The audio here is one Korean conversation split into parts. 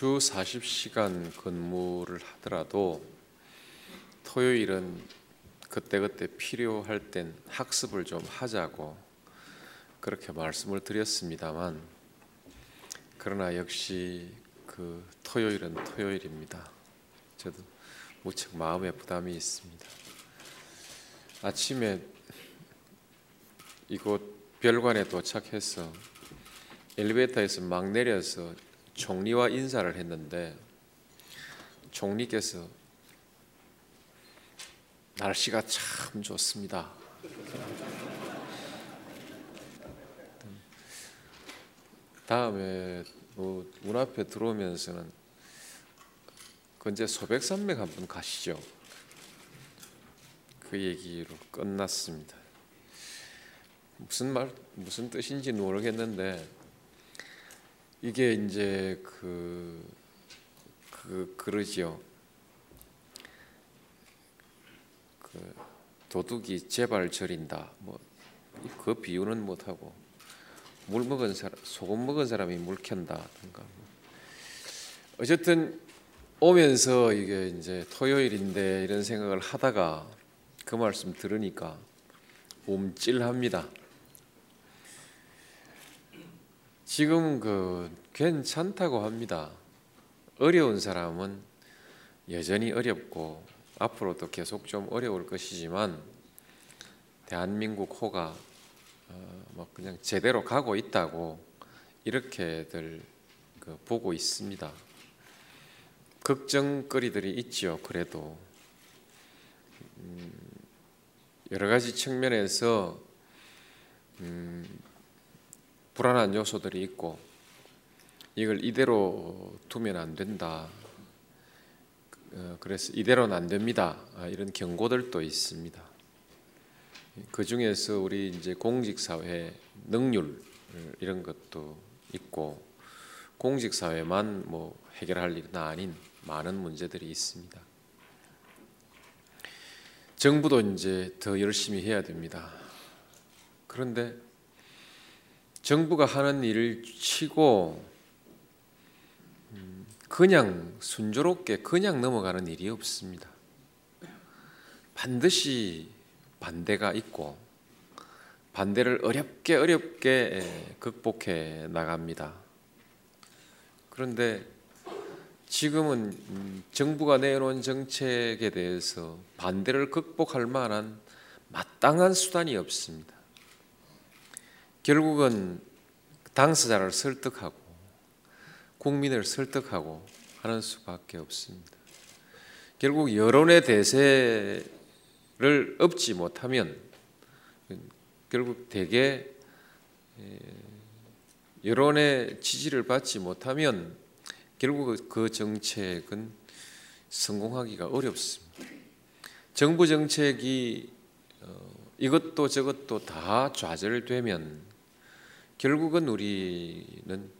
주 40시간 근무를 하더라도 토요일은 그때그때 필요할 땐 학습을 좀 하자고 그렇게 말씀을 드렸습니다만 그러나 역시 그 토요일은 토요일입니다. 저도 무척 마음에 부담이 있습니다. 아침에 이곳 별관에 도착해서 엘리베이터에서 막 내려서 총리와 인사를 했는데 총리께서 날씨가 참 좋습니다. 다음에 뭐문 앞에 들어오면서는 근제 소백산맥 한번 가시죠. 그 얘기로 끝났습니다. 무슨 말 무슨 뜻인지 모르겠는데 이게 이제 그, 그 그러지요. 그 도둑이 제발 저린다. 뭐그 비유는 못 하고 물 먹은 사람, 소금 먹은 사람이 물 켠다든가. 뭐. 어쨌든 오면서 이게 이제 토요일인데 이런 생각을 하다가 그 말씀 들으니까 움찔합니다. 지금 그 괜찮다고 합니다. 어려운 사람은 여전히 어렵고 앞으로도 계속 좀 어려울 것이지만 대한민국 호가 어, 뭐 그냥 제대로 가고 있다고 이렇게들 그 보고 있습니다. 걱정거리들이 있지요. 그래도 음, 여러 가지 측면에서 음, 불안한 요소들이 있고 이걸 이대로 두면 안 된다. 어, 그래서 이대로는 안 됩니다. 아, 이런 경고들도 있습니다. 그 중에서 우리 이제 공직 사회 능률 이런 것도 있고 공직 사회만 뭐 해결할 일은 아닌 많은 문제들이 있습니다. 정부도 이제 더 열심히 해야 됩니다. 그런데 정부가 하는 일을 치고 음, 그냥 순조롭게 그냥 넘어가는 일이 없습니다. 반드시 반대가 있고 반대를 어렵게 어렵게 극복해 나갑니다. 그런데 지금은 음, 정부가 내놓은 정책에 대해서 반대를 극복할 만한 마땅한 수단이 없습니다. 결국은 당사자를 설득하고 국민을 설득하고 하는 수밖에 없습니다. 결국 여론의 대세를 업지 못하면 결국 대개 여론의 지지를 받지 못하면 결국 그 정책은 성공하기가 어렵습니다. 정부 정책이 어, 이것도 저것도 다 좌절되면 결국은 우리는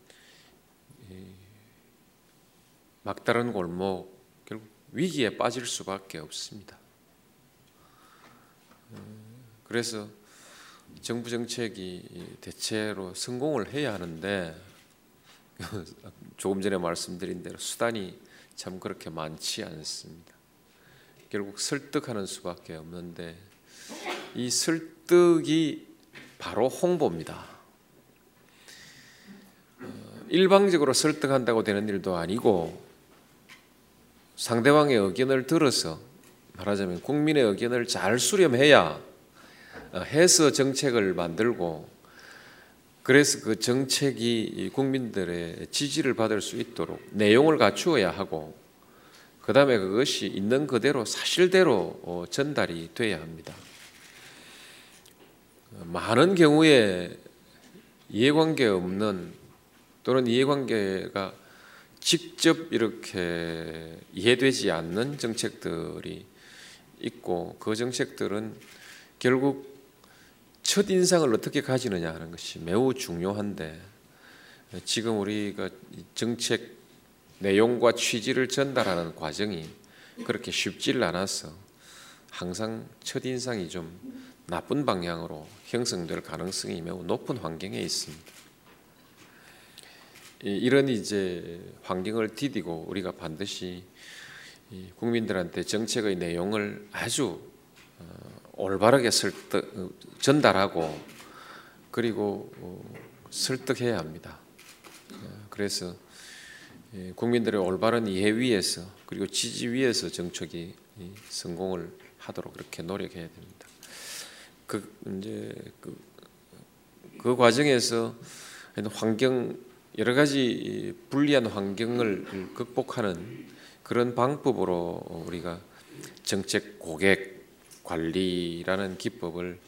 막다른 골목 결국 위기에 빠질 수밖에 없습니다. 그래서 정부 정책이 대체로 성공을 해야 하는데 조금 전에 말씀드린 대로 수단이 참 그렇게 많지 않습니다. 결국 설득하는 수밖에 없는데 이 설득이 바로 홍보입니다. 일방적으로 설득한다고 되는 일도 아니고 상대방의 의견을 들어서 말하자면 국민의 의견을 잘 수렴해야 어, 해서 정책을 만들고 그래서 그 정책이 국민들의 지지를 받을 수 있도록 내용을 갖추어야 하고 그 다음에 그것이 있는 그대로 사실대로 어, 전달이 돼야 합니다. 많은 경우에 이해관계 없는 또는 이해관계가 직접 이렇게 이해되지 않는 정책들이 있고 그 정책들은 결국 첫 인상을 어떻게 가지느냐 하는 것이 매우 중요한데 지금 우리가 정책 내용과 취지를 전달하는 과정이 그렇게 쉽지를 않아서 항상 첫 인상이 좀 나쁜 방향으로 형성될 가능성이 매우 높은 환경에 있습니다. 이런 이제 환경을 디디고 우리가 반드시 국민들한테 정책의 내용을 아주 어, 올바르게 설득, 전달하고 그리고 어, 설득해야 합니다. 어, 그래서 국민들의 올바른 이해 위에서 그리고 지지 위에서 정책이 성공을 하도록 그렇게 노력해야 됩니다. 그 이제 그, 그 과정에서 환경 여러 가지 불리한 환경을 극복하는 그런 방법으로 우리가 정책 고객 관리라는 기법을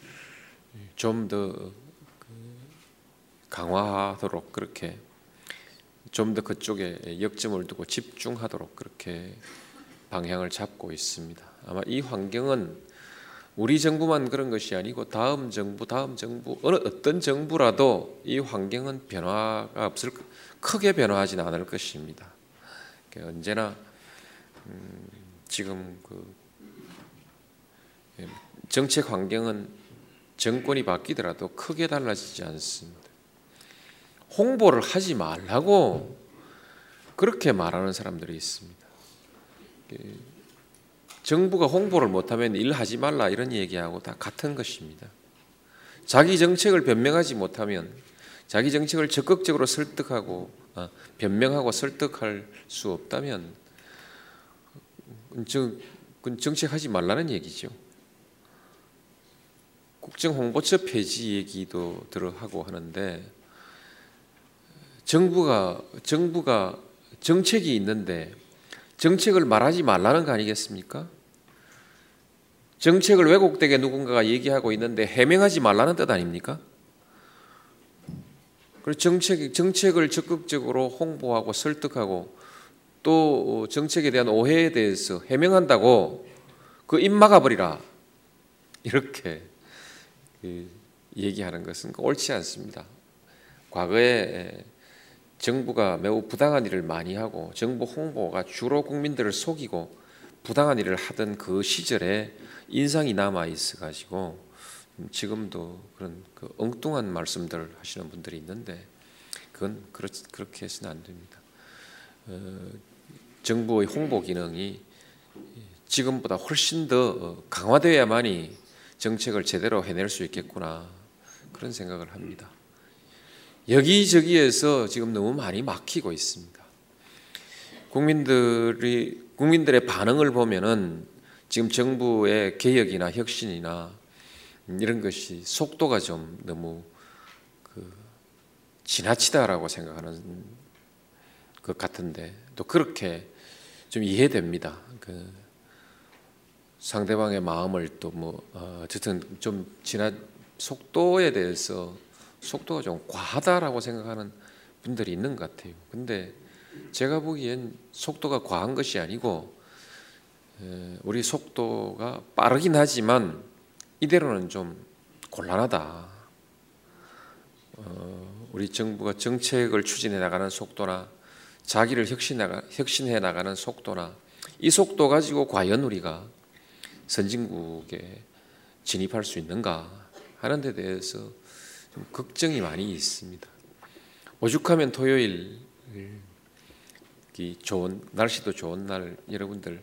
좀더그 강화하도록 그렇게 좀 더 그쪽에 역점을 두고 집중하도록 그렇게 방향을 잡고 있습니다. 아마 이 환경은 우리 정부만 그런 것이 아니고 다음 정부, 다음 정부 어느 어떤 정부라도 이 환경은 변화가 없을 크게 변화하지는 않을 것입니다. 그러니까 언제나 음, 지금 그 예, 정책 환경은 정권이 바뀌더라도 크게 달라지지 않습니다. 홍보를 하지 말라고 그렇게 말하는 사람들이 있습니다. 정부가 홍보를 못하면 일하지 말라 이런 얘기하고 다 같은 것입니다. 자기 정책을 변명하지 못하면 자기 정책을 적극적으로 설득하고 아, 변명하고 설득할 수 없다면 정, 정책하지 말라는 얘기죠. 국정홍보처 폐지 얘기도 들어하고 하는데 정부가 정부가 정책이 있는데 정책을 말하지 말라는 거 아니겠습니까? 정책을 왜곡되게 누군가가 얘기하고 있는데 해명하지 말라는 뜻 아닙니까? 그리고 정책, 정책을 적극적으로 홍보하고 설득하고 또 정책에 대한 오해에 대해서 해명한다고 그 입 막아버리라. 이렇게 그 얘기하는 것은 옳지 않습니다. 과거에 정부가 매우 부당한 일을 많이 하고 정부 홍보가 주로 국민들을 속이고 부당한 일을 하던 그 시절에 인상이 남아 있어 가지고 지금도 그런 그 엉뚱한 말씀들 하시는 분들이 있는데 그건 그렇, 그렇게 해서는 안 됩니다. 어, 정부의 홍보 기능이 지금보다 훨씬 더 강화되어야만이 정책을 제대로 해낼 수 있겠구나 그런 생각을 합니다. 여기저기에서 지금 너무 많이 막히고 있습니다. 국민들이 국민들의 반응을 보면은 지금 정부의 개혁이나 혁신이나 이런 것이 속도가 좀 너무 그 지나치다라고 생각하는 것 같은데 또 그렇게 좀 이해됩니다. 그 상대방의 마음을 또뭐 어, 어쨌든 좀 지나 속도에 대해서 속도가 좀 과하다라고 생각하는 분들이 있는 것 같아요. 근데 제가 보기엔 속도가 과한 것이 아니고 우리 속도가 빠르긴 하지만 이대로는 좀 곤란하다. 어, 우리 정부가 정책을 추진해 나가는 속도나 자기를 혁신해 나가는 속도나 이 속도 가지고 과연 우리가 선진국에 진입할 수 있는가 하는 데 대해서 좀 걱정이 많이 있습니다. 오죽하면 토요일 좋은 날씨도 좋은 날 여러분들